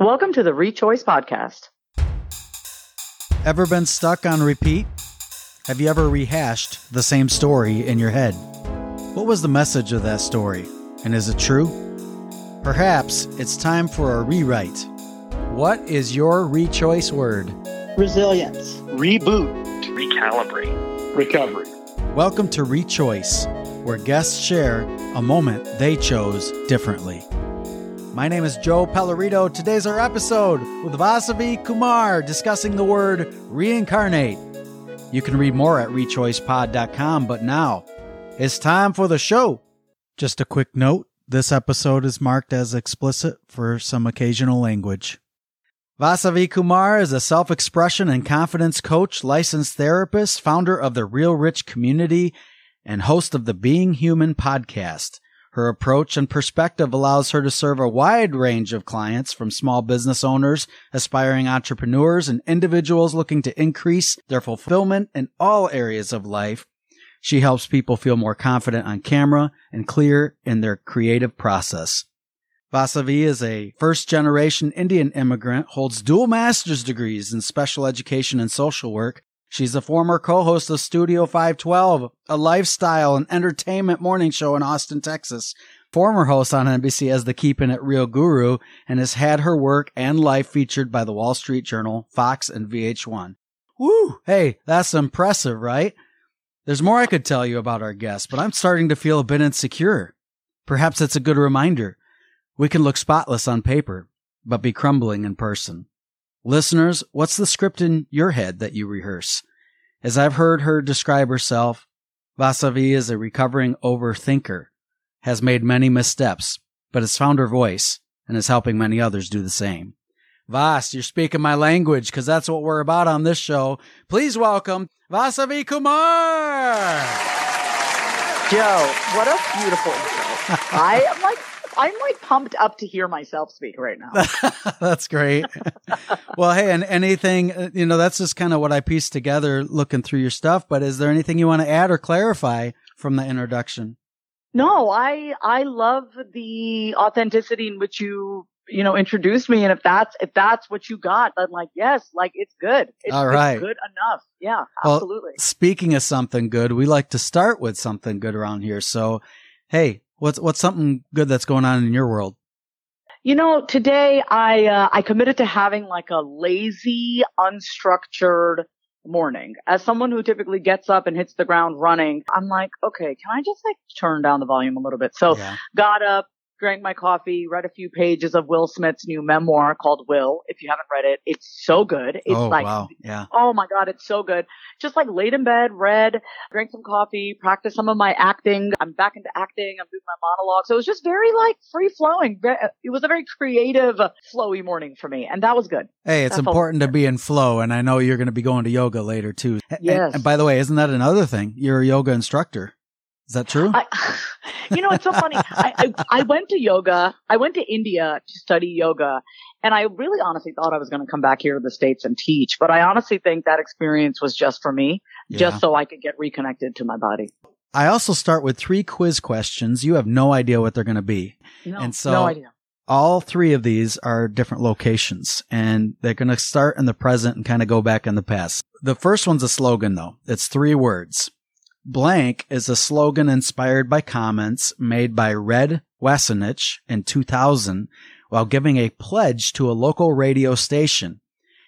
Welcome to the Rechoice Podcast. Ever been stuck on repeat? Have you ever rehashed the same story in your head? What was the message of that story? And is it true? Perhaps it's time for a rewrite. What is your rechoice word? Resilience. Reboot. Recalibrate. Recovery. Welcome to Rechoice, where guests share a moment they chose differently. My name is Joe Pellerito. Today's our episode with Vasavi Kumar discussing the word reincarnate. You can read more at rechoicepod.com, but now it's time for the show. Just a quick note this episode is marked as explicit for some occasional language. Vasavi Kumar is a self expression and confidence coach, licensed therapist, founder of the Real Rich community, and host of the Being Human podcast. Her approach and perspective allows her to serve a wide range of clients from small business owners, aspiring entrepreneurs, and individuals looking to increase their fulfillment in all areas of life. She helps people feel more confident on camera and clear in their creative process. Vasavi is a first generation Indian immigrant, holds dual master's degrees in special education and social work, She's a former co-host of Studio 512, a lifestyle and entertainment morning show in Austin, Texas. Former host on NBC as the Keeping It Real Guru and has had her work and life featured by the Wall Street Journal, Fox, and VH1. Woo! Hey, that's impressive, right? There's more I could tell you about our guest, but I'm starting to feel a bit insecure. Perhaps it's a good reminder. We can look spotless on paper, but be crumbling in person. Listeners, what's the script in your head that you rehearse? As I've heard her describe herself, Vasavi is a recovering overthinker, has made many missteps, but has found her voice and is helping many others do the same. Vas, you're speaking my language because that's what we're about on this show. Please welcome Vasavi Kumar. Joe, what a beautiful intro. I am like I'm like pumped up to hear myself speak right now. that's great. well, hey, and anything, uh, you know, that's just kind of what I pieced together looking through your stuff. But is there anything you want to add or clarify from the introduction? No, I I love the authenticity in which you you know introduced me, and if that's if that's what you got, then like yes, like it's good. It's, All right, it's good enough. Yeah, absolutely. Well, speaking of something good, we like to start with something good around here. So, hey, What's what's something good that's going on in your world? You know, today I uh, I committed to having like a lazy, unstructured morning. As someone who typically gets up and hits the ground running, I'm like, okay, can I just like turn down the volume a little bit? So yeah. got up, drank my coffee, read a few pages of Will Smith's new memoir called Will. If you haven't read it, it's so good. It's oh, like, wow. yeah. Oh my God, it's so good. Just like laid in bed, read, drank some coffee, practiced some of my acting. I'm back into acting. I'm doing my monologue. So it was just very like free flowing. It was a very creative, flowy morning for me. And that was good. Hey, it's important to be in flow. And I know you're going to be going to yoga later too. Yes. And, and by the way, isn't that another thing? You're a yoga instructor. Is that true? I, you know, it's so funny. I, I, I went to yoga. I went to India to study yoga, and I really honestly thought I was going to come back here to the states and teach. But I honestly think that experience was just for me, yeah. just so I could get reconnected to my body. I also start with three quiz questions. You have no idea what they're going to be, no, and so no idea. All three of these are different locations and they're going to start in the present and kind of go back in the past. The first one's a slogan though. It's three words. Blank is a slogan inspired by comments made by Red Wassenich in 2000 while giving a pledge to a local radio station.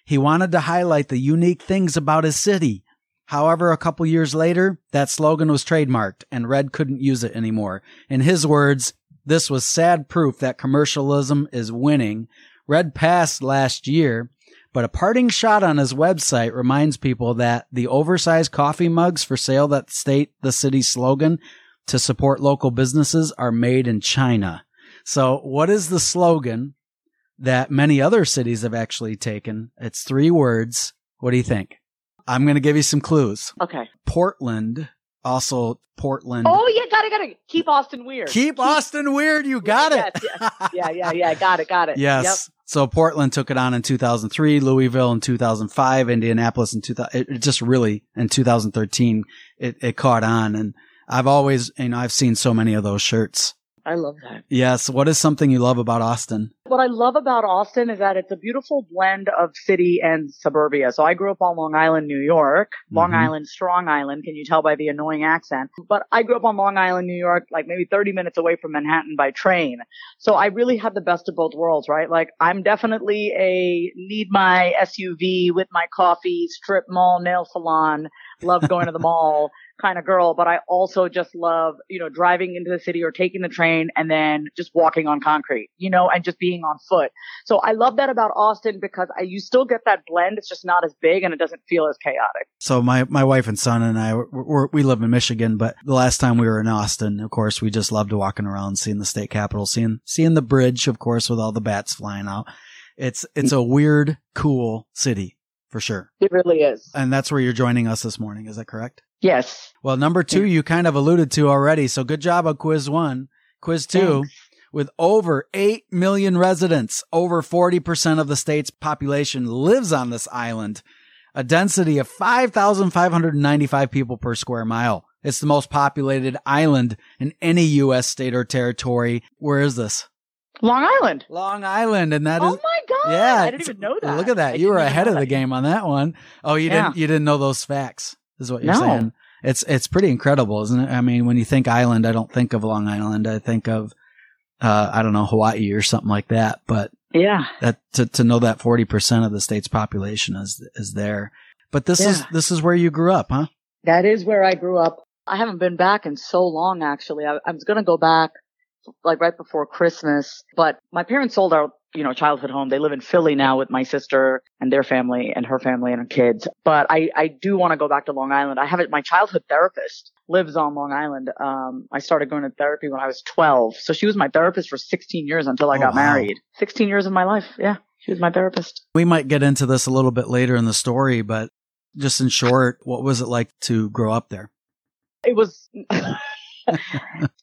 He wanted to highlight the unique things about his city. However, a couple years later, that slogan was trademarked and Red couldn't use it anymore. In his words, this was sad proof that commercialism is winning. Red passed last year but a parting shot on his website reminds people that the oversized coffee mugs for sale that state the city's slogan to support local businesses are made in China. So what is the slogan that many other cities have actually taken? It's three words. What do you think? I'm going to give you some clues. Okay. Portland, also Portland. Oh yeah, got it, got it. Keep Austin weird. Keep, Keep Austin weird. You got it. Yes, yes. Yeah, yeah, yeah. Got it, got it. Yes. Yep. So Portland took it on in 2003, Louisville in 2005, Indianapolis in 2000. It, just really in 2013 it, it caught on, and I've always you know I've seen so many of those shirts. I love that. Yes. What is something you love about Austin? What I love about Austin is that it's a beautiful blend of city and suburbia. So I grew up on Long Island, New York. Long Mhm. Island, Strong Island. Can you tell by the annoying accent? But I grew up on Long Island, New York, like maybe 30 minutes away from Manhattan by train. So I really have the best of both worlds, right? Like I'm definitely a need my SUV with my coffee, strip mall, nail salon, love going to the mall kind of girl, but I also just love, you know, driving into the city or taking the train and then just walking on concrete, you know, and just being on foot. So I love that about Austin because I, you still get that blend. It's just not as big and it doesn't feel as chaotic. So my, my wife and son and I, we're, we're, we live in Michigan, but the last time we were in Austin, of course, we just loved walking around, seeing the state capitol, seeing, seeing the bridge, of course, with all the bats flying out. It's, it's a weird, cool city for sure. It really is. And that's where you're joining us this morning. Is that correct? Yes. Well, number two, you kind of alluded to already. So good job on quiz one. Quiz two, Thanks. with over 8 million residents, over 40% of the state's population lives on this island, a density of 5,595 people per square mile. It's the most populated island in any U.S. state or territory. Where is this? Long Island. Long Island. And that oh is. oh my God. yeah, I didn't even know that. Look at I that. You were ahead of the game on that one. Oh, you Yeah. didn't, you didn't know those facts is what you're No. saying. It's, it's pretty incredible, isn't it? I mean, when you think island, I don't think of Long Island. I think of, uh, I don't know, Hawaii or something like that. But Yeah. that, to, to know that 40% of the state's population is, is there. But this is, this is where you grew up, huh? That is where I grew up. I haven't been back in so long, actually. I, I was going to go back like right before Christmas, but my parents sold our, you know, childhood home. They live in Philly now with my sister and their family and her family and her kids. But I, I do want to go back to Long Island. I have it. My childhood therapist lives on Long Island. Um, I started going to therapy when I was 12. So she was my therapist for 16 years until I Oh, got wow. married. 16 years of my life. Yeah. She was my therapist. We might get into this a little bit later in the story, but just in short, what was it like to grow up there? It was,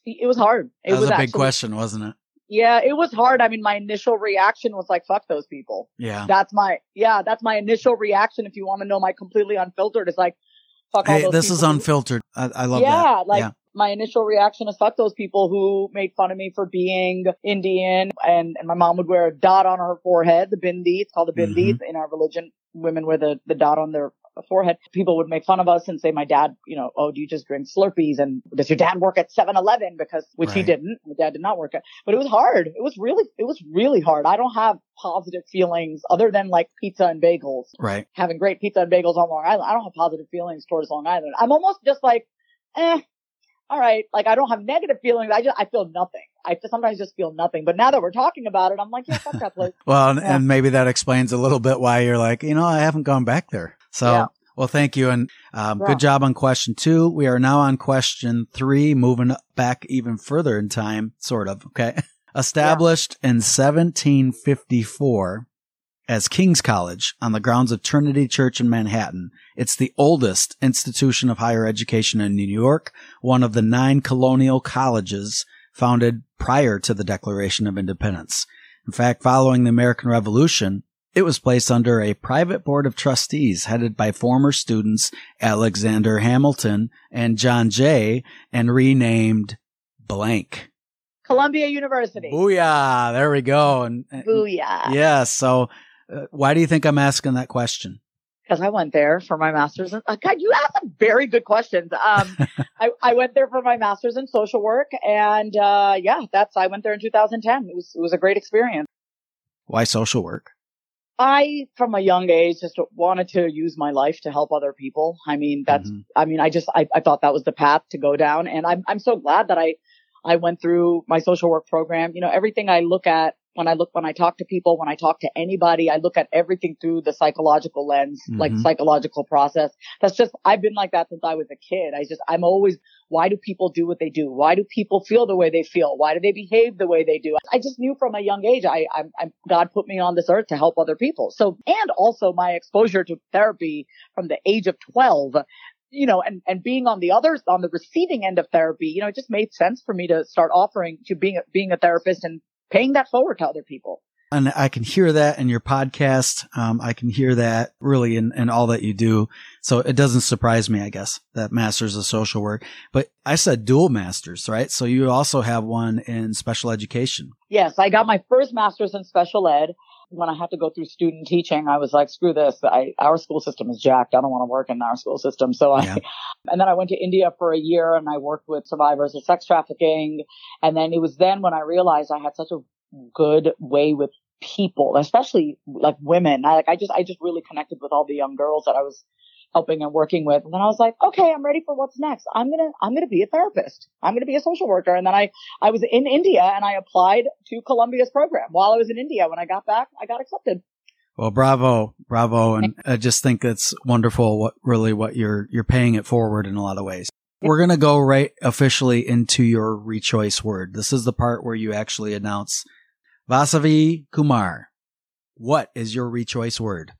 it was hard. It That was, a big actually- question, wasn't it? Yeah, it was hard. I mean, my initial reaction was like, fuck those people. Yeah. That's my, yeah, that's my initial reaction. If you want to know my completely unfiltered, it's like, fuck all Hey, this is people who- unfiltered. I, I love yeah, that. like yeah. my initial reaction is fuck those people who made fun of me for being Indian and, and my mom would wear a dot on her forehead, the bindi. It's called the bindi Mm-hmm. in our religion. Women wear the, the dot on their forehead. People would make fun of us and say my dad, you know, oh, do you just drink Slurpees? And does your dad work at 7-Eleven? Because, which he didn't. My dad did not work at, but it was hard. It was really, it was really hard. I don't have positive feelings other than like pizza and bagels Right. having great pizza and bagels on Long Island. I don't have positive feelings towards Long Island. I'm almost just like, eh, all right. Like I don't have negative feelings. I just, I feel nothing. I sometimes just feel nothing. But now that we're talking about it, I'm like, yeah, fuck that place. Well, and, Yeah. and maybe that explains a little bit why you're like, you know, I haven't gone back there. So, Yeah. well, thank you. And um, Yeah. good job on question two. We are now on question three, moving back even further in time, sort of. Okay. Established in 1754 as King's College on the grounds of Trinity Church in Manhattan. It's the oldest institution of higher education in New York, one of the nine colonial colleges founded prior to the Declaration of Independence. In fact, following the American Revolution, it was placed under a private board of trustees headed by former students Alexander Hamilton and John Jay and renamed blank. Columbia University. Booyah! There we go. And, and- Booyah. yeah. So, uh, why do you think I'm asking that question? Because I went there for my master's. In, uh, God, you asked some very good questions. Um, I, I went there for my master's in social work, and uh, yeah, that's I went there in 2010. It was it was a great experience. Why social work? I, from a young age, just wanted to use my life to help other people. I mean, that's, Mhm. I mean, I just, I, I thought that was the path to go down. And I'm, I'm so glad that I, I went through my social work program. You know, everything I look at when I look, when I talk to people, when I talk to anybody, I look at everything through the psychological lens, like Mhm. psychological process. That's just, I've been like that since I was a kid. I just, I'm always, why do people do what they do? Why do people feel the way they feel? Why do they behave the way they do? I just knew from a young age, I, I, I God put me on this earth to help other people. So, and also my exposure to therapy from the age of 12, you know, and, and being on the other, on the receiving end of therapy, you know, it just made sense for me to start offering to being, a, being a therapist and paying that forward to other people. And I can hear that in your podcast. Um, I can hear that really in, in all that you do. So it doesn't surprise me, I guess, that master's of social work. But I said dual masters, right? So you also have one in special education. Yes, I got my first master's in special ed. When I had to go through student teaching, I was like, screw this. I, our school system is jacked. I don't want to work in our school system. So I, Yeah. and then I went to India for a year and I worked with survivors of sex trafficking. And then it was then when I realized I had such a good way with people, especially like women. I like, I just, I just really connected with all the young girls that I was helping and working with. And then I was like, okay, I'm ready for what's next. I'm going to, I'm going to be a therapist. I'm going to be a social worker. And then I, I was in India and I applied to Columbia's program while I was in India. When I got back, I got accepted. Well, bravo, bravo. And I just think it's wonderful what really what you're, you're paying it forward in a lot of ways. We're going to go right officially into your rechoice word. This is the part where you actually announce Vasavi Kumar. What is your rechoice word?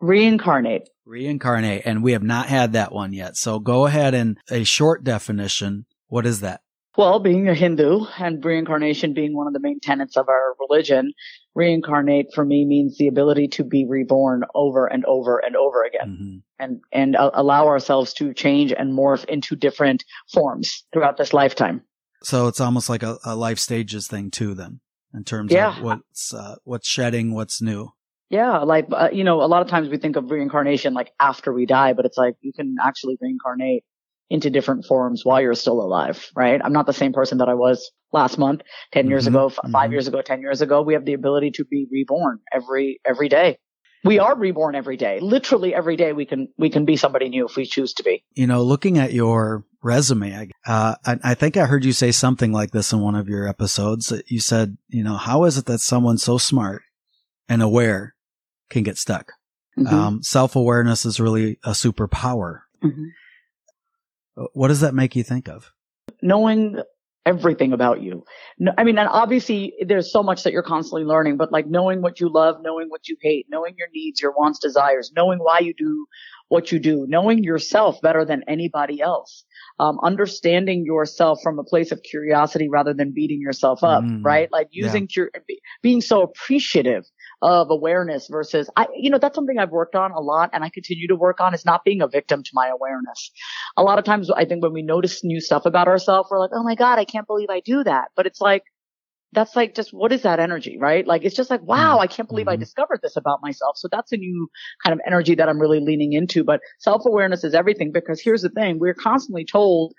Reincarnate. Reincarnate. And we have not had that one yet. So go ahead and a short definition. What is that? Well, being a Hindu and reincarnation being one of the main tenets of our religion, reincarnate for me means the ability to be reborn over and over and over again Mhm. and, and uh, allow ourselves to change and morph into different forms throughout this lifetime. So it's almost like a, a life stages thing too, then, in terms Yeah. of what's, uh, what's shedding, what's new. Yeah. Like, uh, you know, a lot of times we think of reincarnation like after we die, but it's like you can actually reincarnate into different forms while you're still alive, right? I'm not the same person that I was last month, 10 years Mhm, ago, f- five mhm. years ago, 10 years ago. We have the ability to be reborn every, every day. We are reborn every day. Literally every day we can, we can be somebody new if we choose to be. You know, looking at your resume, I- uh, I, I think I heard you say something like this in one of your episodes that you said, you know, how is it that someone so smart and aware can get stuck? Mhm. Um, self awareness is really a superpower. Mhm. What does that make you think of? knowing everything about you. No, I mean, and obviously there's so much that you're constantly learning, but like knowing what you love, knowing what you hate, knowing your needs, your wants, desires, knowing why you do what you do, knowing yourself better than anybody else, um, understanding yourself from a place of curiosity rather than beating yourself up, Mm, right? Like yeah. using cur- being so appreciative of awareness versus I, you know, that's something I've worked on a lot and I continue to work on is not being a victim to my awareness a lot of times I think when we notice new stuff about ourselves, we're like, oh my God, I can't believe I do that. But it's like, that's like just what is that energy, right? Like it's just like, wow, I can't believe I Mhm. discovered this about myself. So that's a new kind of energy that I'm really leaning into. But self awareness is everything because here's the thing. We're constantly told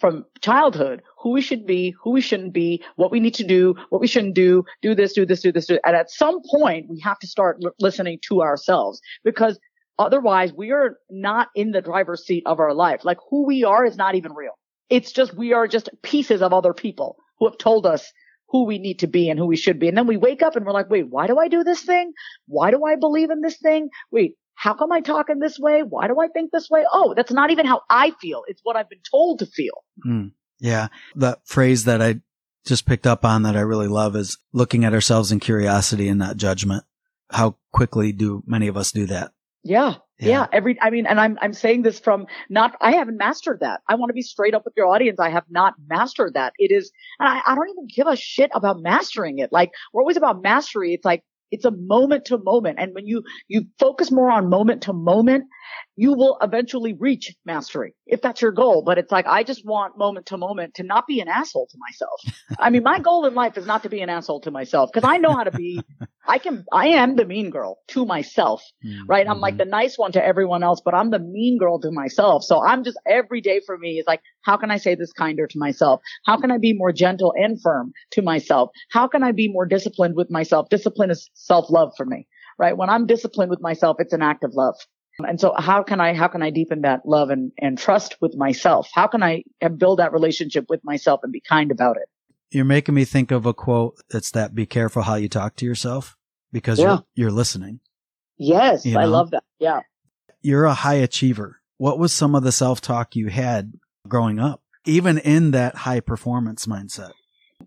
from childhood who we should be, who we shouldn't be, what we need to do, what we shouldn't do, do this, do this, do this, do. And at some point we have to start l- listening to ourselves because Otherwise, we are not in the driver's seat of our life. Like who we are is not even real. It's just, we are just pieces of other people who have told us who we need to be and who we should be. And then we wake up and we're like, wait, why do I do this thing? Why do I believe in this thing? Wait, how come I talk in this way? Why do I think this way? Oh, that's not even how I feel. It's what I've been told to feel. Mm, yeah. The phrase that I just picked up on that I really love is looking at ourselves in curiosity and not judgment. How quickly do many of us do that? Yeah. Yeah. Yeah. Every, I mean, and I'm, I'm saying this from not, I haven't mastered that. I want to be straight up with your audience. I have not mastered that. It is, and I, I don't even give a shit about mastering it. Like we're always about mastery. It's like, it's a moment to moment. And when you, you focus more on moment to moment, you will eventually reach mastery if that's your goal. But it's like, I just want moment to moment to not be an asshole to myself. I mean, my goal in life is not to be an asshole to myself because I know how to be, I can, I am the mean girl to myself Mm, right? I'm like the nice one to everyone else, but I'm the mean girl to myself. So I'm just every day for me is like, how can I say this kinder to myself? How can I be more gentle and firm to myself? How can I be more disciplined with myself? Discipline is self love for me, right? When I'm disciplined with myself, it's an act of love. And so how can I, how can I deepen that love and, and trust with myself? How can I build that relationship with myself and be kind about it? You're making me think of a quote. It's that be careful how you talk to yourself because Yeah. you're, you're listening. Yes. You I love that. Yeah. You're a high achiever. What was some of the self talk you had growing up, even in that high performance mindset?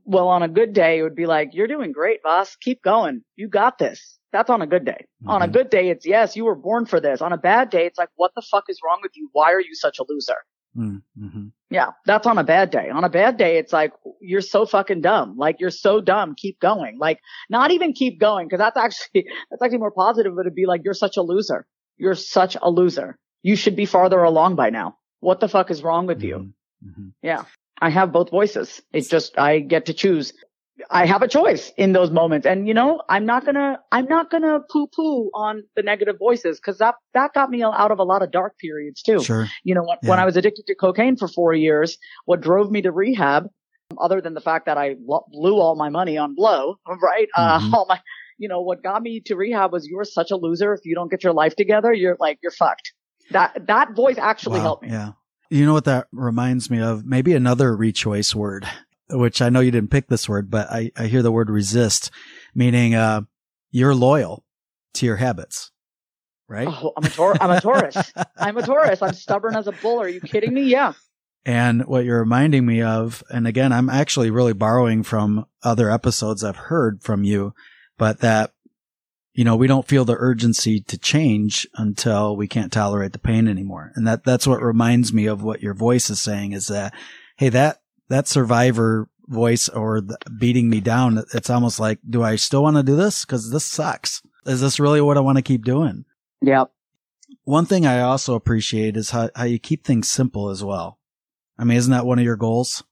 Well, on a good day, it would be like, you're doing great, boss. Keep going. You got this. That's on a good day. On a Mhm. good day, it's yes, you were born for this. On a bad day, it's like, what the fuck is wrong with you? Why are you such a loser? Mm-hmm. Yeah, that's on a bad day. On a bad day, it's like, you're so fucking dumb. Like you're so dumb. Keep going. Like not even keep going. Cause that's actually, that's actually more positive. But it'd be like, you're such a loser. You're such a loser. You should be farther along by now. What the fuck is wrong with you? Mm-hmm. mm-hmm. Yeah. I have both voices. It's just, I get to choose. I have a choice in those moments. And you know, I'm not gonna, I'm not gonna poo poo on the negative voices because that, that got me out of a lot of dark periods too. Sure. You know, when, yeah. when I was addicted to cocaine for four years, what drove me to rehab, other than the fact that I blew all my money on blow, right? Uh, mm-hmm. Uh, all my, you know, what got me to rehab was you're such a loser. If you don't get your life together, you're like, you're fucked. That, that voice actually wow. helped me. Yeah. You know what that reminds me of? Maybe another rechoice word which I know you didn't pick this word, but I, I hear the word resist, meaning, uh, you're loyal to your habits, right? Oh, I'm a, Tor- I'm a Taurus. I'm a Taurus. I'm stubborn as a bull. Are you kidding me? Yeah. And what you're reminding me of, and again, I'm actually really borrowing from other episodes I've heard from you, but that, you know, we don't feel the urgency to change until we can't tolerate the pain anymore. And that, that's what reminds me of what your voice is saying is that, Hey, that that survivor voice or beating me down, it's almost like, do I still want to do this? Cause this sucks. Is this really what I want to keep doing? Yep. One thing I also appreciate is how, how you keep things simple as well. I mean, isn't that one of your goals?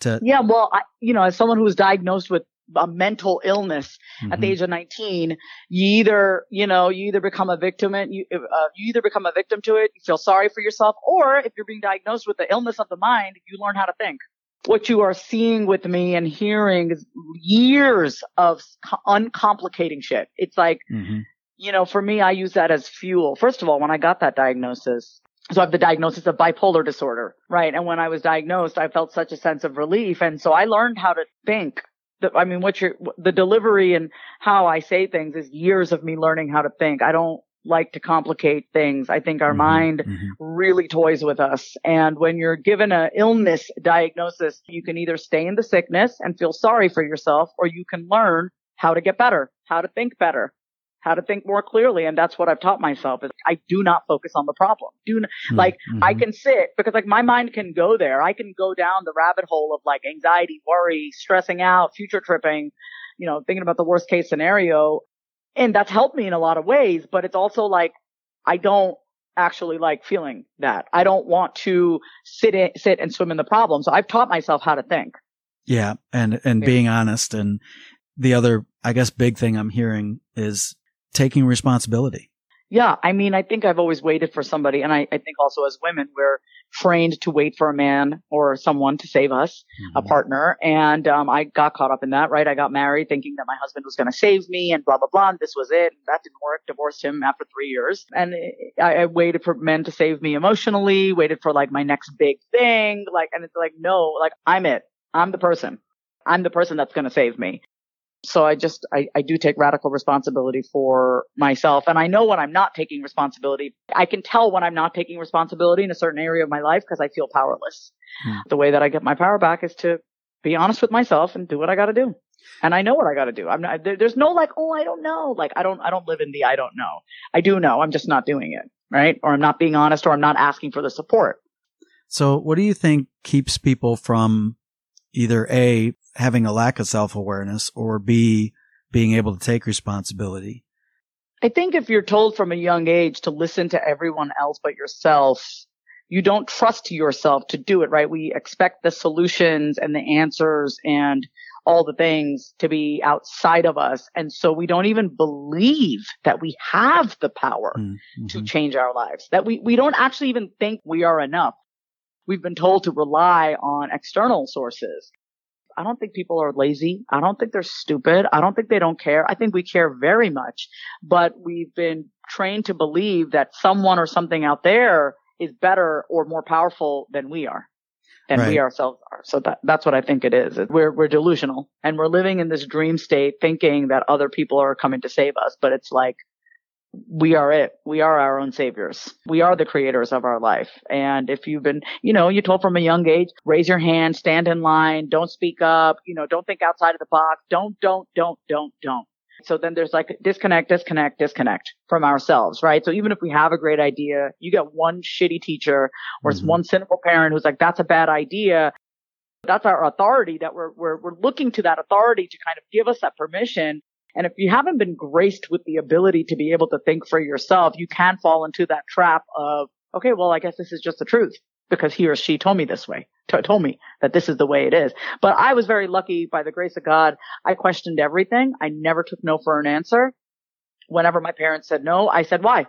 To yeah, well, I, you know, as someone who was diagnosed with a mental illness mm-hmm. at the mm-hmm. age of 19, you either, you know, you either become a victim and you, uh, you either become a victim to it, you feel sorry for yourself, or if you're being diagnosed with the illness of the mind, you learn how to think. What you are seeing with me and hearing is years of uncomplicating shit. It's like, mm-hmm. you know, for me, I use that as fuel. First of all, when I got that diagnosis, so I have the diagnosis of bipolar disorder, right? And when I was diagnosed, I felt such a sense of relief. And so I learned how to think the, I mean, what your the delivery and how I say things is years of me learning how to think. I don't like to complicate things. I think our mm-hmm, mind mm-hmm. really toys with us. And when you're given a illness diagnosis, you can either stay in the sickness and feel sorry for yourself, or you can learn how to get better, how to think better, how to think more clearly. And that's what I've taught myself is I do not focus on the problem. Do not, mm-hmm. like I can sit because like my mind can go there. I can go down the rabbit hole of like anxiety, worry, stressing out, future tripping, you know, thinking about the worst case scenario. And that's helped me in a lot of ways, but it's also like I don't actually like feeling that. I don't want to sit in, sit and swim in the problem. So I've taught myself how to think. Yeah. And, and yeah. being honest and the other, I guess, big thing I'm hearing is taking responsibility. Yeah. I mean, I think I've always waited for somebody. And I, I think also as women, we're trained to wait for a man or someone to save us, mm-hmm. a partner. And, um, I got caught up in that, right? I got married thinking that my husband was going to save me and blah, blah, blah. And this was it. And that didn't work. Divorced him after three years. And I, I waited for men to save me emotionally, waited for like my next big thing. Like, and it's like, no, like I'm it. I'm the person. I'm the person that's going to save me. So I just, I, I do take radical responsibility for myself. And I know when I'm not taking responsibility, I can tell when I'm not taking responsibility in a certain area of my life because I feel powerless. Hmm. The way that I get my power back is to be honest with myself and do what I got to do. And I know what I got to do. I'm not, there, there's no like, oh, I don't know. Like, I don't, I don't live in the I don't know. I do know. I'm just not doing it. Right. Or I'm not being honest or I'm not asking for the support. So what do you think keeps people from either A, having a lack of self awareness or B, being able to take responsibility? I think if you're told from a young age to listen to everyone else but yourself, you don't trust yourself to do it, right? We expect the solutions and the answers and all the things to be outside of us. And so we don't even believe that we have the power mm-hmm. to change our lives, that we, we don't actually even think we are enough. We've been told to rely on external sources. I don't think people are lazy. I don't think they're stupid. I don't think they don't care. I think we care very much, but we've been trained to believe that someone or something out there is better or more powerful than we are than right. we ourselves are. So that, that's what I think it is. We're, we're delusional and we're living in this dream state thinking that other people are coming to save us, but it's like, we are it. We are our own saviors. We are the creators of our life. And if you've been, you know, you're told from a young age, raise your hand, stand in line, don't speak up, you know, don't think outside of the box, don't, don't, don't, don't, don't. So then there's like disconnect, disconnect, disconnect from ourselves, right? So even if we have a great idea, you get one shitty teacher or mm-hmm. one cynical parent who's like, that's a bad idea. That's our authority that we're, we're, we're looking to that authority to kind of give us that permission. And if you haven't been graced with the ability to be able to think for yourself, you can fall into that trap of, okay, well, I guess this is just the truth because he or she told me this way, t- told me that this is the way it is. But I was very lucky by the grace of God. I questioned everything. I never took no for an answer. Whenever my parents said no, I said why.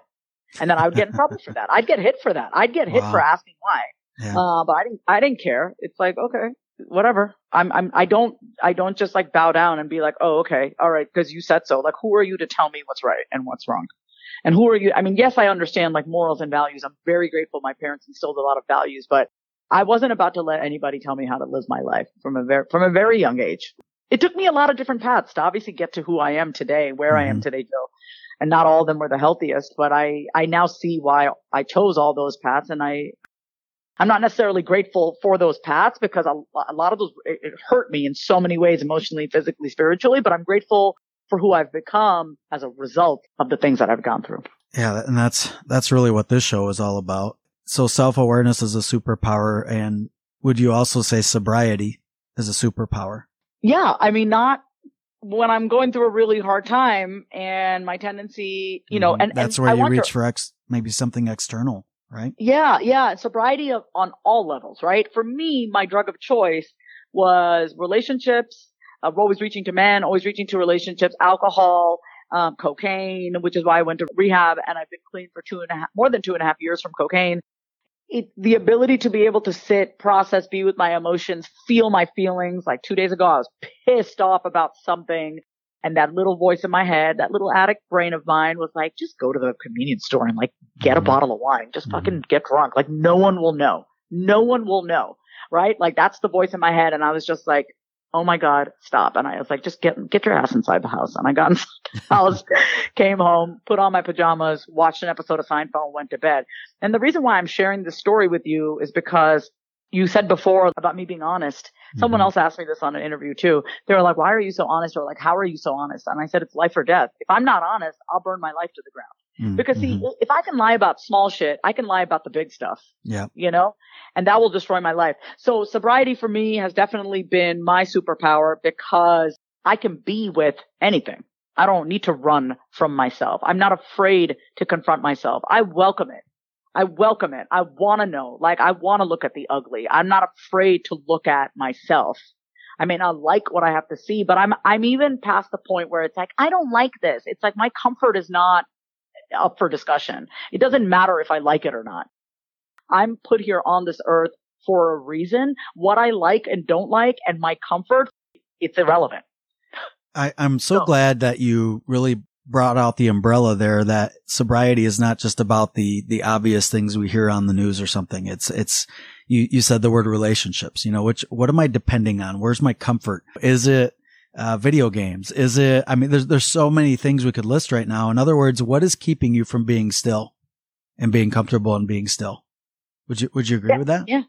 And then I would get in trouble for that. I'd get hit for that. I'd get hit Wow. for asking why. Yeah. Uh, but I didn't, I didn't care. It's like, okay, whatever. I'm, I'm, I don't, I don't just like bow down and be like, oh, okay, all right, because you said so. Like, who are you to tell me what's right and what's wrong? And who are you? I mean, yes, I understand like morals and values. I'm very grateful my parents instilled a lot of values, but I wasn't about to let anybody tell me how to live my life from a very, from a very young age. It took me a lot of different paths to obviously get to who I am today, where I am Mhm. today, Joe. And not all of them were the healthiest, but I, I now see why I chose all those paths and I, I'm not necessarily grateful for those paths because a, a lot of those, it, it hurt me in so many ways, emotionally, physically, spiritually, but I'm grateful for who I've become as a result of the things that I've gone through. Yeah, and that's that's really what this show is all about. So self-awareness is a superpower and would you also say sobriety is a superpower? Yeah. I mean, not when I'm going through a really hard time and my tendency, you know, Mhm. and that's and where I you to- reach for ex maybe something external, right? Yeah, yeah. Sobriety of, on all levels, right? For me, my drug of choice was relationships, uh, always reaching to men, always reaching to relationships, alcohol, um, cocaine, which is why I went to rehab and I've been clean for two and a half, more than two and a half years from cocaine. It, the ability to be able to sit, process, be with my emotions, feel my feelings. Like two days ago, I was pissed off about something. And that little voice in my head, that little addict brain of mine was like, just go to the convenience store and like get a Mhm. bottle of wine. Just Mhm. fucking get drunk. Like no one will know. No one will know. Right? Like that's the voice in my head. And I was just like, oh my God, stop. And I was like, just get, get your ass inside the house. And I got inside the house, came home, put on my pajamas, watched an episode of Seinfeld, went to bed. And the reason why I'm sharing this story with you is because you said before about me being honest. Someone Mhm. else asked me this on an interview too. They were like, why are you so honest? Or like, how are you so honest? And I said, it's life or death. If I'm not honest, I'll burn my life to the ground. Mhm. Because see, Mhm. if I can lie about small shit, I can lie about the big stuff yeah. you know, and that will destroy my life. So sobriety for me has definitely been my superpower because I can be with anything. I don't need to run from myself. I'm not afraid to confront myself. I welcome it. I welcome it. I want to know. Like, I want to look at the ugly. I'm not afraid to look at myself. I may not like what I have to see, but I'm, I'm even past the point where it's like, I don't like this. It's like my comfort is not up for discussion. It doesn't matter if I like it or not. I'm put here on this earth for a reason. What I like and don't like and my comfort, it's irrelevant. I, I'm so So- glad that you really brought out the umbrella there that sobriety is not just about the, the obvious things we hear on the news or something. It's, it's, you, you said the word relationships, you know, which, what am I depending on? Where's my comfort? Is it, uh, video games? Is it, I mean, there's, there's so many things we could list right now. In other words, what is keeping you from being still and being comfortable and being still? Would you, would you agree Yeah, with that? yeah.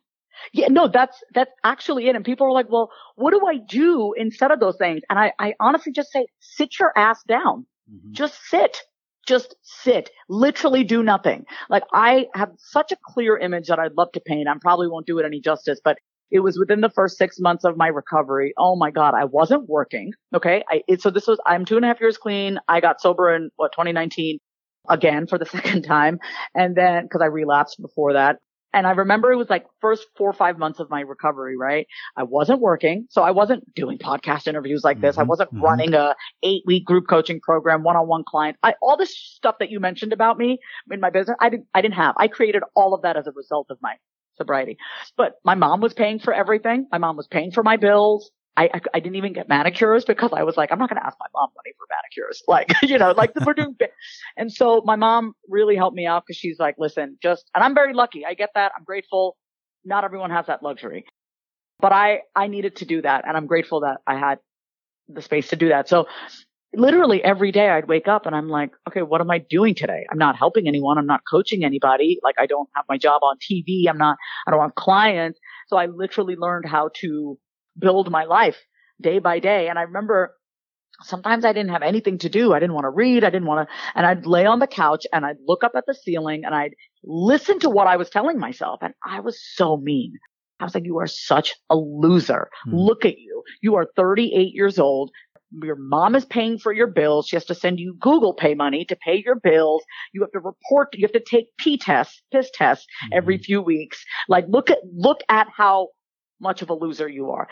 Yeah, no, that's, that's actually it. And people are like, well, what do I do instead of those things? And I, I honestly just say, sit your ass down. Mhm. Just sit. Just sit. Literally do nothing. Like I have such a clear image that I'd love to paint. I probably won't do it any justice, but it was within the first six months of my recovery. Oh my God. I wasn't working. Okay. I, it, so this was, I'm two and a half years clean. I got sober in what, 2019 again for the second time. And then, cause I relapsed before that. And I remember it was like first four or five months of my recovery, right? I wasn't working. So I wasn't doing podcast interviews like this. I Mhm, wasn't mhm. running a eight week group coaching program, one on one client. I, all this stuff that you mentioned about me in my business, I didn't, I didn't have. I created all of that as a result of my sobriety. But my mom was paying for everything. My mom was paying for my bills. I, I, I didn't even get manicures because I was like, I'm not going to ask my mom money for manicures. Like, you know, like we're doing, and so my mom really helped me out because she's like, listen, just, and I'm very lucky. I get that. I'm grateful. Not everyone has that luxury, but I, I needed to do that. And I'm grateful that I had the space to do that. So literally every day I'd wake up and I'm like, okay, what am I doing today? I'm not helping anyone. I'm not coaching anybody. Like I don't have my job on TV. I'm not, I don't have clients. So I literally learned how to build my life day by day. And I remember sometimes I didn't have anything to do. I didn't want to read. I didn't want to, and I'd lay on the couch and I'd look up at the ceiling and I'd listen to what I was telling myself. And I was so mean. I was like, you are such a loser. Hmm. Look at you. You are 38 years old. Your mom is paying for your bills. She has to send you Google Pay money to pay your bills. You have to report. You have to take P tests, piss tests every Mhm. few weeks. Like look at, look at how much of a loser you are.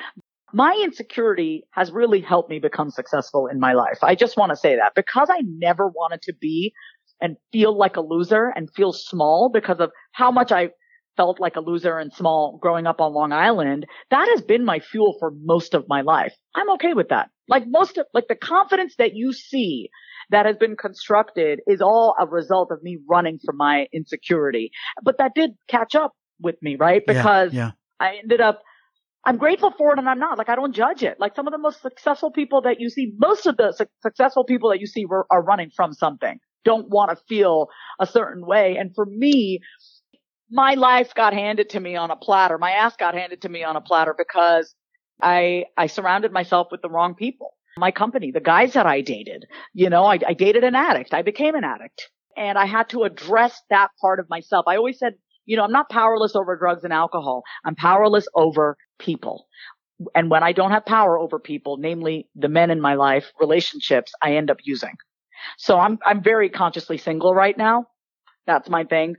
My insecurity has really helped me become successful in my life. I just want to say that because I never wanted to be and feel like a loser and feel small because of how much I felt like a loser and small growing up on Long Island. That has been my fuel for most of my life. I'm okay with that. Like most of, like the confidence that you see that has been constructed is all a result of me running from my insecurity. But that did catch up with me, right? Yeah, Because yeah. I ended up, I'm grateful for it and I'm not. Like I don't judge it. Like some of the most successful people that you see, most of the su- successful people that you see were, are running from something, don't want to feel a certain way. And for me, my life got handed to me on a platter. My ass got handed to me on a platter because I, I surrounded myself with the wrong people. My company, the guys that I dated, you know, I, I dated an addict. I became an addict and I had to address that part of myself. I always said, you know, I'm not powerless over drugs and alcohol. I'm powerless over people. And when I don't have power over people, namely the men in my life, relationships, I end up using. So I'm, I'm very consciously single right now. That's my thing.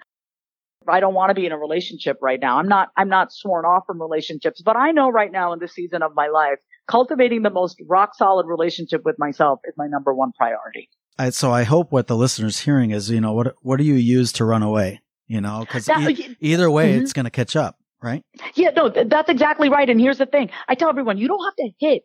I don't want to be in a relationship right now. I'm not, I'm not sworn off from relationships, but I know right now in this season of my life, cultivating the most rock solid relationship with myself is my number one priority. So I hope what the listener's hearing is, you know, what what do you use to run away? You know, because That- either way, Mhm. it's going to catch up, right? Yeah, no, th- that's exactly right. And here's the thing. I tell everyone, you don't have to hit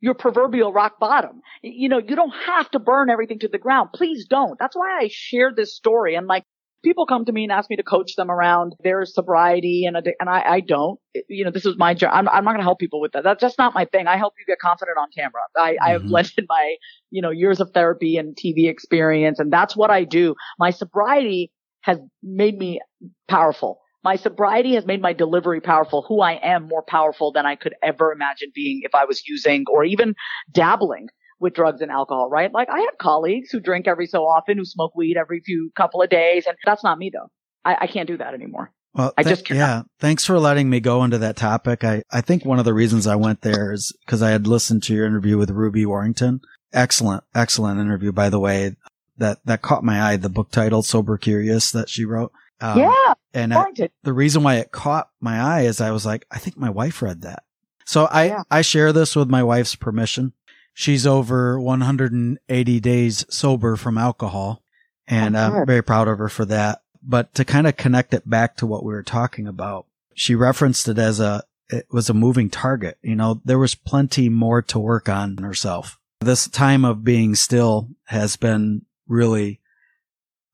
your proverbial rock bottom. You know, you don't have to burn everything to the ground. Please don't. That's why I share this story. And like, people come to me and ask me to coach them around their sobriety and, addi- and I, I don't. You know, this is my job. I'm, I'm not going to help people with that. That's just not my thing. I help you get confident on camera. I, I have Mhm. blended my, you know, years of therapy and TV experience. And that's what I do. My sobriety has made me powerful. My sobriety has made my delivery powerful. Who I am more powerful than I could ever imagine being if I was using or even dabbling with drugs and alcohol, right? Like I have colleagues who drink every so often, who smoke weed every few couple of days. And that's not me though. I, I can't do that anymore. Well, I th- just cannot. yeah. Thanks for letting me go into that topic. I, I think one of the reasons I went there is because I had listened to your interview with Ruby Warrington. Excellent, excellent interview, by the way. That, that caught my eye, the book title, Sober Curious that she wrote. Um, yeah. And I, the reason why it caught my eye is I was like, I think my wife read that. So I, Yeah. I share this with my wife's permission. She's over 180 days sober from alcohol and Oh, I'm good. very proud of her for that. But to kind of connect it back to what we were talking about, she referenced it as a, it was a moving target. You know, there was plenty more to work on herself. This time of being still has been really,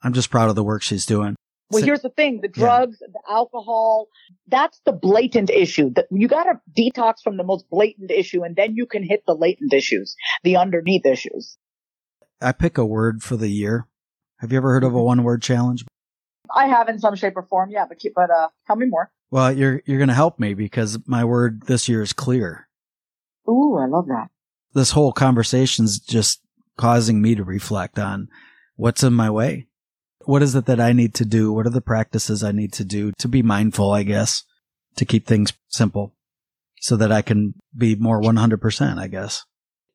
I'm just proud of the work she's doing. Well, So- here's the thing: the Yeah. drugs, the alcohol. That's the blatant issue. That you got to detox from the most blatant issue, and then you can hit the latent issues, the underneath issues. I pick a word for the year. Have you ever heard of a one word challenge? I have in some shape or form, yeah. But keep, but uh, tell me more. Well, you're you're going to help me because my word this year is clear. Ooh, I love that. This whole conversation's just causing me to reflect on what's in my way. What is it that I need to do? What are the practices I need to do to be mindful, I guess, to keep things simple so that I can be more 100%, I guess.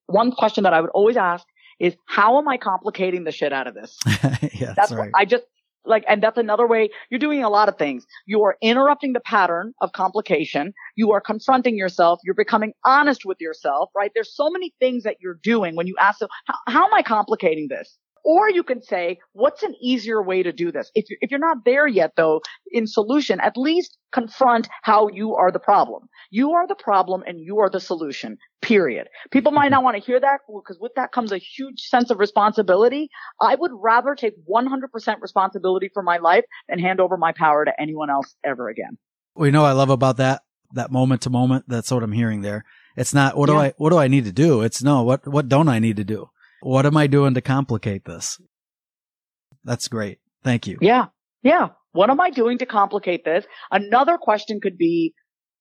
One question that I would always ask is, how am I complicating the shit out of this? yeah, That's that's what right. I just like, and that's another way you're doing a lot of things. You are interrupting the pattern of complication. You are confronting yourself. You're becoming honest with yourself, right? There's so many things that you're doing when you ask, how, how am I complicating this? Or you can say, what's an easier way to do this? If you're, if you're not there yet though, in solution, at least confront how you are the problem. You are the problem and you are the solution, period. People might not want to hear that because with that comes a huge sense of responsibility. I would rather take 100% responsibility for my life and hand over my power to anyone else ever again. Well, you know what I love about that, that moment to moment. That's what I'm hearing there. It's not, what do Yeah. I, what do I need to do? It's no, what, what don't I need to do? What am I doing to complicate this? That's great. Thank you. Yeah. Yeah. What am I doing to complicate this? Another question could be,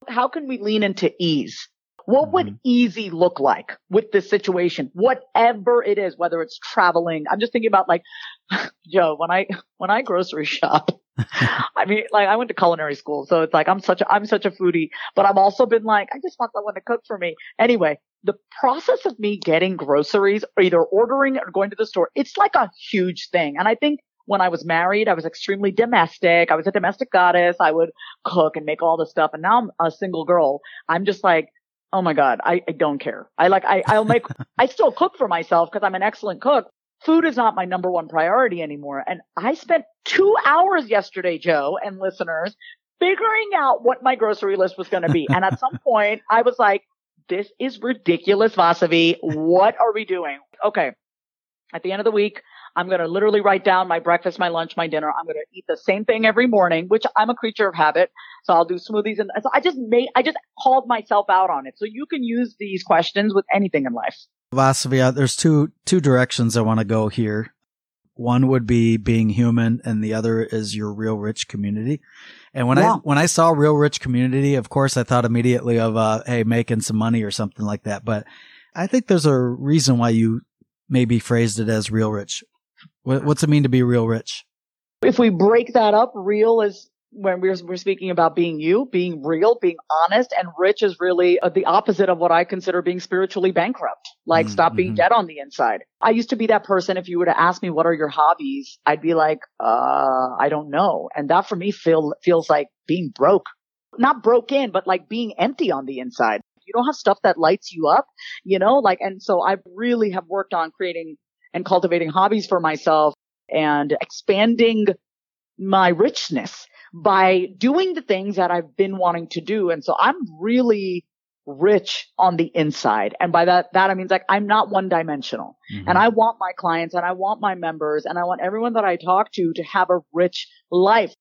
how can we lean into ease? What would Mhm. easy look like with this situation? Whatever it is, whether it's traveling. I'm just thinking about like, Joe, when I, when I grocery shop, I mean, like I went to culinary school, so it's like I'm such a I'm such a foodie, but I've also been like I just want someone to cook for me. Anyway, the process of me getting groceries, or either ordering or going to the store, it's like a huge thing. And I think when I was married, I was extremely domestic. I was a domestic goddess. I would cook and make all this stuff. And now I'm a single girl. I'm just like, oh my god, I, I don't care. I like I I'll make I still cook for myself because I'm an excellent cook, food is not my number one priority anymore. And I spent two hours yesterday, Joe and listeners, figuring out what my grocery list was going to be. and at some point I was like, this is ridiculous, Vasavi. What are we doing? Okay. At the end of the week, I'm going to literally write down my breakfast, my lunch, my dinner. I'm going to eat the same thing every morning, which I'm a creature of habit. So I'll do smoothies. And so I just made, I just called myself out on it. So you can use these questions with anything in life. Vasavi, there's two two directions I want to go here. One would be being human, and the other is your real rich community. And when yeah. I when I saw real rich community, of course, I thought immediately of uh, hey, making some money or something like that. But I think there's a reason why you maybe phrased it as real rich. What's it mean to be real rich? If we break that up, real is when we're, we're speaking about being you, being real, being honest, and rich is really uh, the opposite of what I consider being spiritually bankrupt. Like mm-hmm. stop being mm-hmm. dead on the inside. I used to be that person. If you were to ask me, what are your hobbies? I'd be like, uh, I don't know. And that for me feel, feels like being broke, not broken, but like being empty on the inside. You don't have stuff that lights you up, you know, like, and so I really have worked on creating and cultivating hobbies for myself and expanding my richness by doing the things that I've been wanting to do. And so I'm really rich on the inside. And by that, that I means like I'm not one dimensional mm-hmm. and I want my clients and I want my members and I want everyone that I talk to to have a rich life.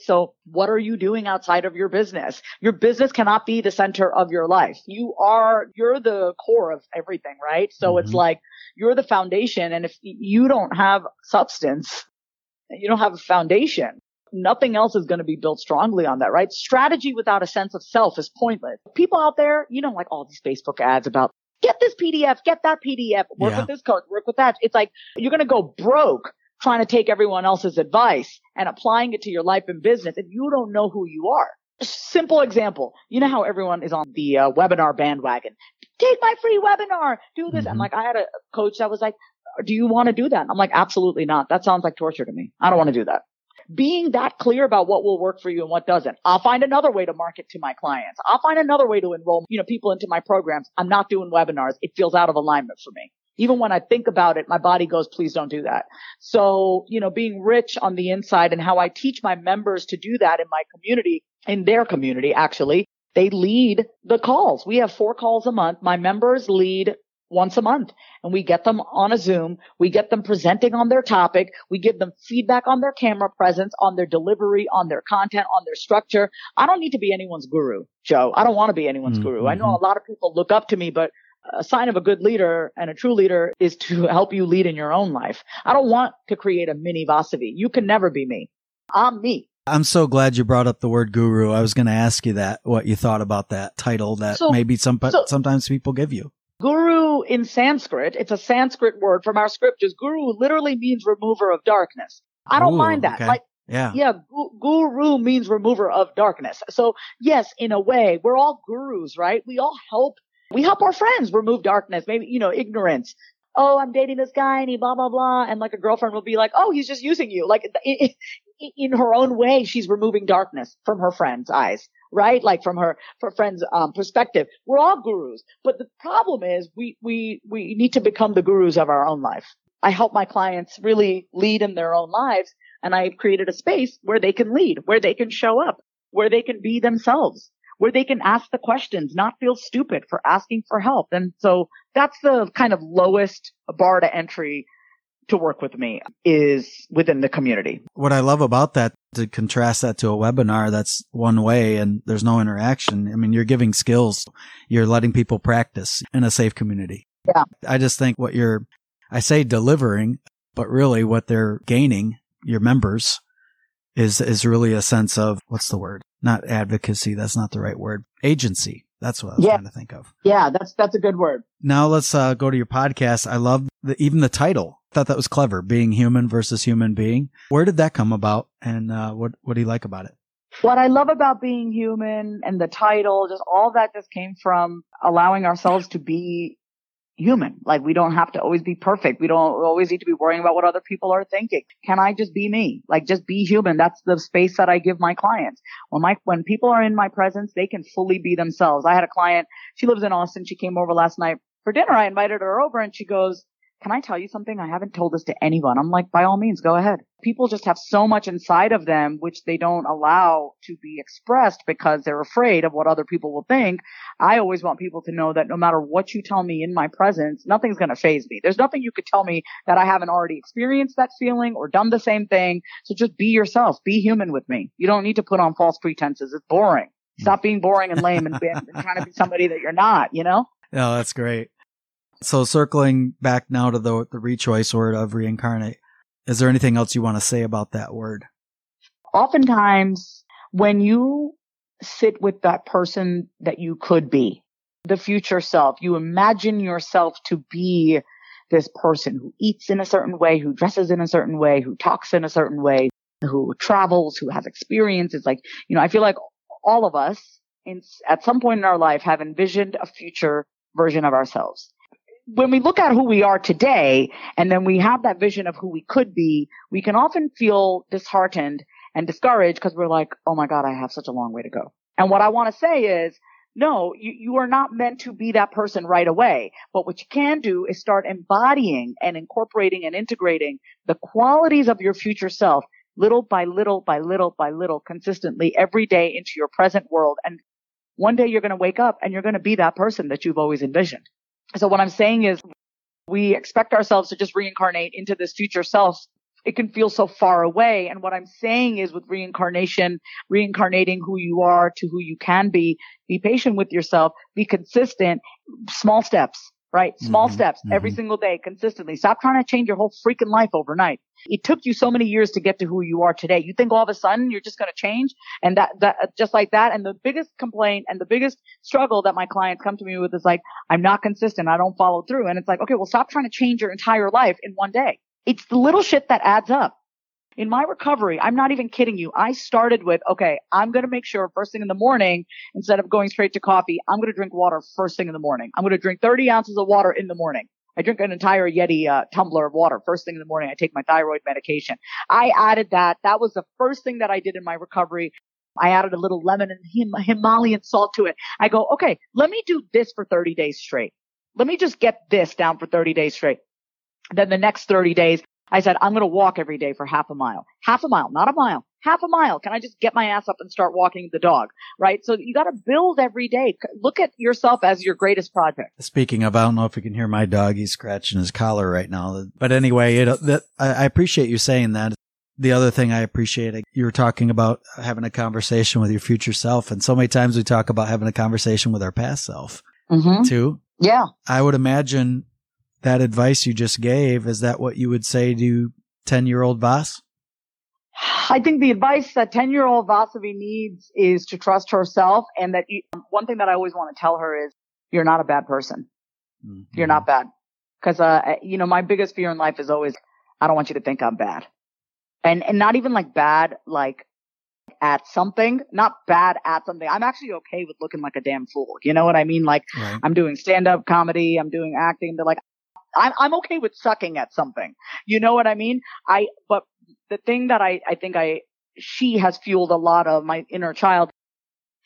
So what are you doing outside of your business? Your business cannot be the center of your life. You are, you're the core of everything, right? So mm-hmm. it's like you're the foundation. And if you don't have substance, you don't have a foundation, nothing else is going to be built strongly on that, right? Strategy without a sense of self is pointless. People out there, you know, like all these Facebook ads about get this PDF, get that PDF, work yeah. with this code, work with that. It's like you're going to go broke trying to take everyone else's advice and applying it to your life and business if you don't know who you are. Simple example. You know how everyone is on the uh, webinar bandwagon. Take my free webinar. Do this. Mm-hmm. And like I had a coach that was like, do you want to do that? I'm like, absolutely not. That sounds like torture to me. I don't want to do that being that clear about what will work for you and what doesn't. I'll find another way to market to my clients. I'll find another way to enroll, you know, people into my programs. I'm not doing webinars. It feels out of alignment for me. Even when I think about it, my body goes, please don't do that. So, you know, being rich on the inside and how I teach my members to do that in my community, in their community, actually, they lead the calls. We have four calls a month. My members lead once a month and we get them on a Zoom. We get them presenting on their topic. We give them feedback on their camera presence, on their delivery, on their content, on their structure. I don't need to be anyone's guru, Joe. I don't want to be anyone's mm-hmm. guru. I know a lot of people look up to me, but a sign of a good leader and a true leader is to help you lead in your own life. I don't want to create a mini Vasavi. You can never be me. I'm me. I'm so glad you brought up the word guru. I was going to ask you that, what you thought about that title that so, maybe some, so, sometimes people give you. Guru in Sanskrit, it's a Sanskrit word from our scriptures. Guru literally means remover of darkness. I don't Ooh, mind that. Okay. Like, yeah. Yeah. Gu- guru means remover of darkness. So yes, in a way, we're all gurus, right? We all help, we help our friends remove darkness, maybe, you know, ignorance. Oh, I'm dating this guy and he blah, blah, blah. And like a girlfriend will be like, oh, he's just using you. Like in, in her own way, she's removing darkness from her friend's eyes right? Like from her, her friend's um, perspective. We're all gurus. But the problem is we, we, we need to become the gurus of our own life. I help my clients really lead in their own lives. And I've created a space where they can lead, where they can show up, where they can be themselves, where they can ask the questions, not feel stupid for asking for help. And so that's the kind of lowest bar to entry to work with me is within the community. What I love about that, to contrast that to a webinar, that's one way and there's no interaction. I mean, you're giving skills. You're letting people practice in a safe community. Yeah. I just think what you're, I say delivering, but really what they're gaining, your members, is, is really a sense of, what's the word? Not advocacy. That's not the right word. Agency. That's what I was Yeah. trying to think of. Yeah, that's that's a good word. Now let's uh, go to your podcast. I love the, even the title. I Thought that was clever. Being human versus human being. Where did that come about, and uh, what what do you like about it? What I love about being human and the title, just all that just came from allowing ourselves to be human. Like we don't have to always be perfect. We don't always need to be worrying about what other people are thinking. Can I just be me? Like just be human. That's the space that I give my clients. When my, when people are in my presence, they can fully be themselves. I had a client, she lives in Austin. She came over last night for dinner. I invited her over and she goes, can I tell you something? I haven't told this to anyone. I'm like, by all means, go ahead. People just have so much inside of them, which they don't allow to be expressed because they're afraid of what other people will think. I always want people to know that no matter what you tell me in my presence, nothing's going to phase me. There's nothing you could tell me that I haven't already experienced that feeling or done the same thing. So just be yourself. Be human with me. You don't need to put on false pretenses. It's boring. Stop being boring and lame and, and trying to be somebody that you're not, you know? Oh, that's great. So circling back now to the the rechoice word of reincarnate, is there anything else you want to say about that word? oftentimes when you sit with that person that you could be, the future self, you imagine yourself to be this person who eats in a certain way, who dresses in a certain way, who talks in a certain way, who travels, who has experiences. Like, you know, I feel like all of us in, at some point in our life have envisioned a future version of ourselves. When we look at who we are today and then we have that vision of who we could be, we can often feel disheartened and discouraged because we're like, oh my God, I have such a long way to go. And what I want to say is, no, you, you are not meant to be that person right away. But what you can do is start embodying and incorporating and integrating the qualities of your future self little by little by little by little consistently every day into your present world. And one day you're going to wake up and you're going to be that person that you've always envisioned. So what I'm saying is we expect ourselves to just reincarnate into this future self it can feel so far away. And what I'm saying is with reincarnation, reincarnating who you are to who you can be, be patient with yourself, be consistent, small steps, right? Small Mhm, steps every mhm. single day consistently. Stop trying to change your whole freaking life overnight. It took you so many years to get to who you are today. You think all of a sudden you're just going to change and that, that, just like that. And the biggest complaint and the biggest struggle that my clients come to me with is like, I'm not consistent. I don't follow through. And it's like, okay, well, stop trying to change your entire life in one day. It's the little shit that adds up. In my recovery, I'm not even kidding you. I started with, okay, I'm going to make sure first thing in the morning, instead of going straight to coffee, I'm going to drink water first thing in the morning. I'm going to drink 30 ounces of water in the morning. I drink an entire Yeti uh, tumbler of water first thing in the morning. I take my thyroid medication. I added that. That was the first thing that I did in my recovery. I added a little lemon and Him- Himalayan salt to it. I go, okay, let me do this for 30 days straight. Let me just get this down for 30 days straight. Then the next 30 days, I said, I'm going to walk every day for half a mile. Half a mile, not a mile. Half a mile. Can I just get my ass up and start walking the dog? Right? So you got to build every day. Look at yourself as your greatest project. Speaking of, I don't know if you can hear my dog. He's scratching his collar right now. But anyway, it, that, I, appreciate you saying that. The other thing I appreciate, you were talking about having a conversation with your future self. And so many times we talk about having a conversation with our past self Mm-hmm. too. Yeah. I would imagine that advice you just gave, is that what you would say to 10 year old Voss? I think the advice that 10 year old Vasavi needs is to trust herself and that you, one thing that I always want to tell her is you're not a bad person. Mm-hmm. You're not bad. Cause, uh, you know, my biggest fear in life is always, I don't want you to think I'm bad. And, and not even like bad, like at something, not bad at something. I'm actually okay with looking like a damn fool. You know what I mean? Like Right. I'm doing stand up comedy. I'm doing acting. They're like, I'm, I'm okay with sucking at something. You know what I mean? I, but the thing that I, I think I, she has fueled a lot of my inner child.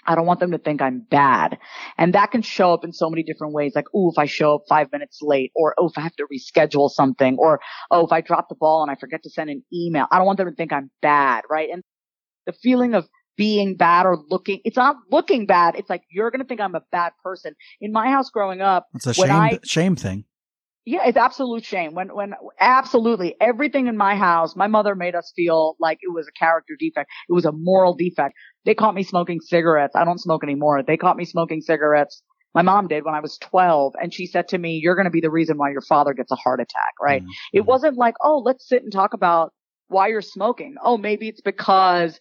I don't want them to think I'm bad. And that can show up in so many different ways. Like, oh, if I show up five minutes late or, oh, if I have to reschedule something or, oh, if I drop the ball and I forget to send an email. I don't want them to think I'm bad. Right. And the feeling of being bad or looking, it's not looking bad. It's like, you're going to think I'm a bad person. In my house growing up, It's a shame, I- shame thing. Yeah, it's absolute shame. When, when, absolutely everything in my house, my mother made us feel like it was a character defect. It was a moral defect. They caught me smoking cigarettes. I don't smoke anymore. They caught me smoking cigarettes. My mom did when I was 12 and she said to me, you're going to be the reason why your father gets a heart attack, right? Mhm. It wasn't like, oh, let's sit and talk about why you're smoking. Oh, maybe it's because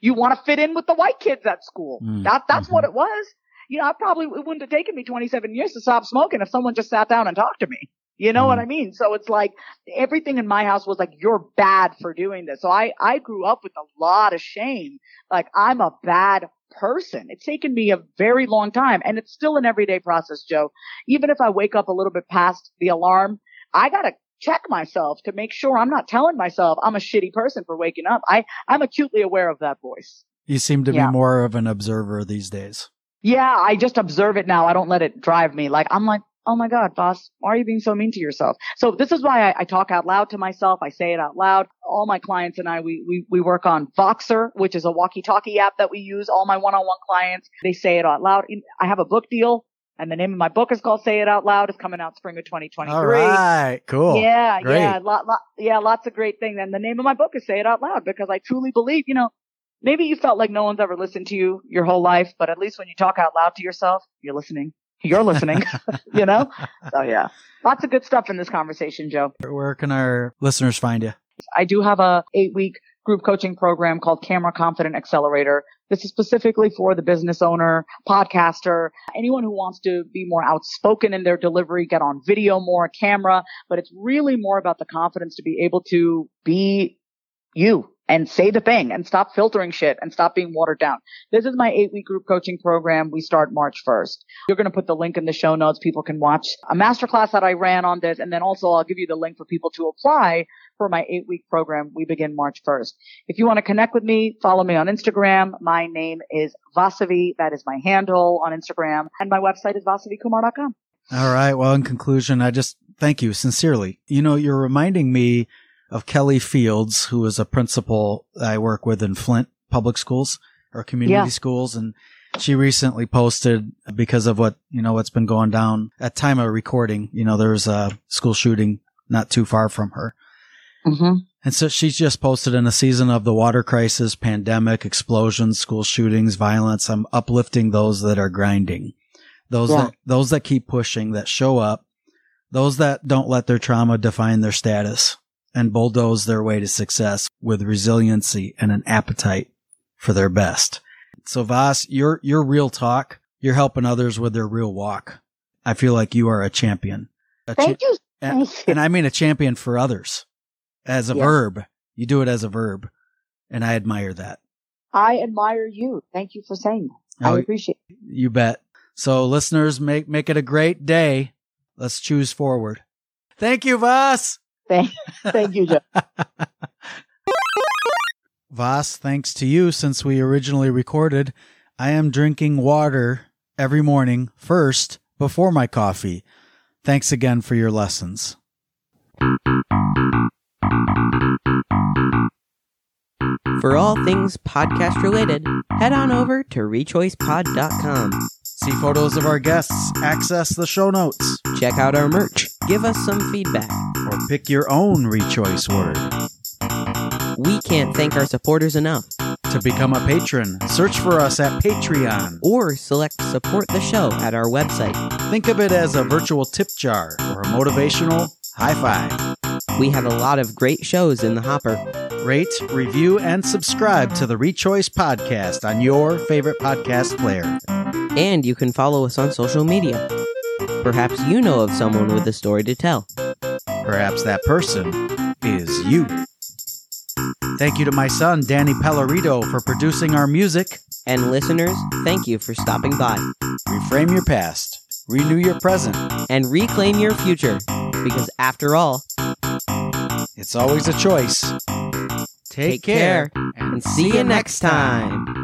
you want to fit in with the white kids at school. Mm, That, that's mhm. what it was. you know, I probably it wouldn't have taken me 27 years to stop smoking if someone just sat down and talked to me. You know what mm. I mean? So it's like everything in my house was like, you're bad for doing this. So I, I grew up with a lot of shame. Like I'm a bad person. It's taken me a very long time and it's still an everyday process, Joe. Even if I wake up a little bit past the alarm, I gotta check myself to make sure I'm not telling myself I'm a shitty person for waking up. I, I'm acutely aware of that voice. You seem to Yeah. be more of an observer these days. Yeah, I just observe it now. I don't let it drive me. Like I'm like, oh my god, boss, why are you being so mean to yourself? So this is why I, I talk out loud to myself. I say it out loud. All my clients and I, we we we work on Voxer, which is a walkie-talkie app that we use. All my one-on-one clients, they say it out loud. I have a book deal, and the name of my book is called "Say It Out Loud." It's coming out spring of 2023. All right. Cool. Yeah, Great. yeah, lot, lot, yeah, lots of great things. And the name of my book is Say It Out Loud because I truly believe, you know, maybe you felt like no one's ever listened to you your whole life, but at least when you talk out loud to yourself, you're listening. You're listening, you know? So yeah, lots of good stuff in this conversation, Joe. Where can our listeners find you? I do have a eight week group coaching program called Camera Confident Accelerator. This is specifically for the business owner, podcaster, anyone who wants to be more outspoken in their delivery, get on video more, camera, but it's really more about the confidence to be able to be you and say the thing and stop filtering shit and stop being watered down. This is my eight week group coaching program. We start March 1st. You're going to put the link in the show notes. People can watch a masterclass that I ran on this. And then also I'll give you the link for people to apply for my eight week program. We begin March 1st. If you want to connect with me, follow me on Instagram. My name is Vasavi. That is my handle on Instagram. And my website is vasavikumar.com. All right. Well, in conclusion, I just thank you sincerely. You know, you're reminding me of Kelly Fields, who is a principal I work with in Flint public schools or community Yeah. schools. And she recently posted because of what, you know, what's been going down at time of recording. You know, there was a school shooting not too far from her. Mm-hmm. And so she's just posted in a season of the water crisis, pandemic, explosions, school shootings, violence. I'm uplifting those that are grinding, those Yeah. that, those that keep pushing, that show up, those that don't let their trauma define their status and bulldoze their way to success with resiliency and an appetite for their best. So Voss, your, your real talk, you're helping others with their real walk. I feel like you are a champion. A cha- Thank you. and, you. and I mean a champion for others as a Yeah. verb. You do it as a verb. And I admire that. I admire you. Thank you for saying that. I Oh, appreciate it. you bet. So listeners, make, make it a great day. Let's choose forward. Thank you, Voss. Thank, thank you, Joe. Voss, thanks to you since we originally recorded, I am drinking water every morning first before my coffee. Thanks again for your lessons. For all things podcast related, head on over to rechoicepod.com. See photos of our guests, access the show notes, Check out our merch, give us some feedback. or pick your own rechoice word. We can't thank our supporters enough. To become a patron, search for us at Patreon. Or select support the show at our website. Think of it as a virtual tip jar or a motivational high five. We have a lot of great shows in the hopper. Rate, review, and subscribe to the Rechoice podcast on your favorite podcast player. And you can follow us on social media. Perhaps you know of someone with a story to tell. Perhaps that person is you. Thank you to my son, Danny Pellerito, for producing our music. And listeners, thank you for stopping by. Reframe your past, renew your present. And reclaim your future. Because after all, It's always a choice. Take, Take care, and see you next time.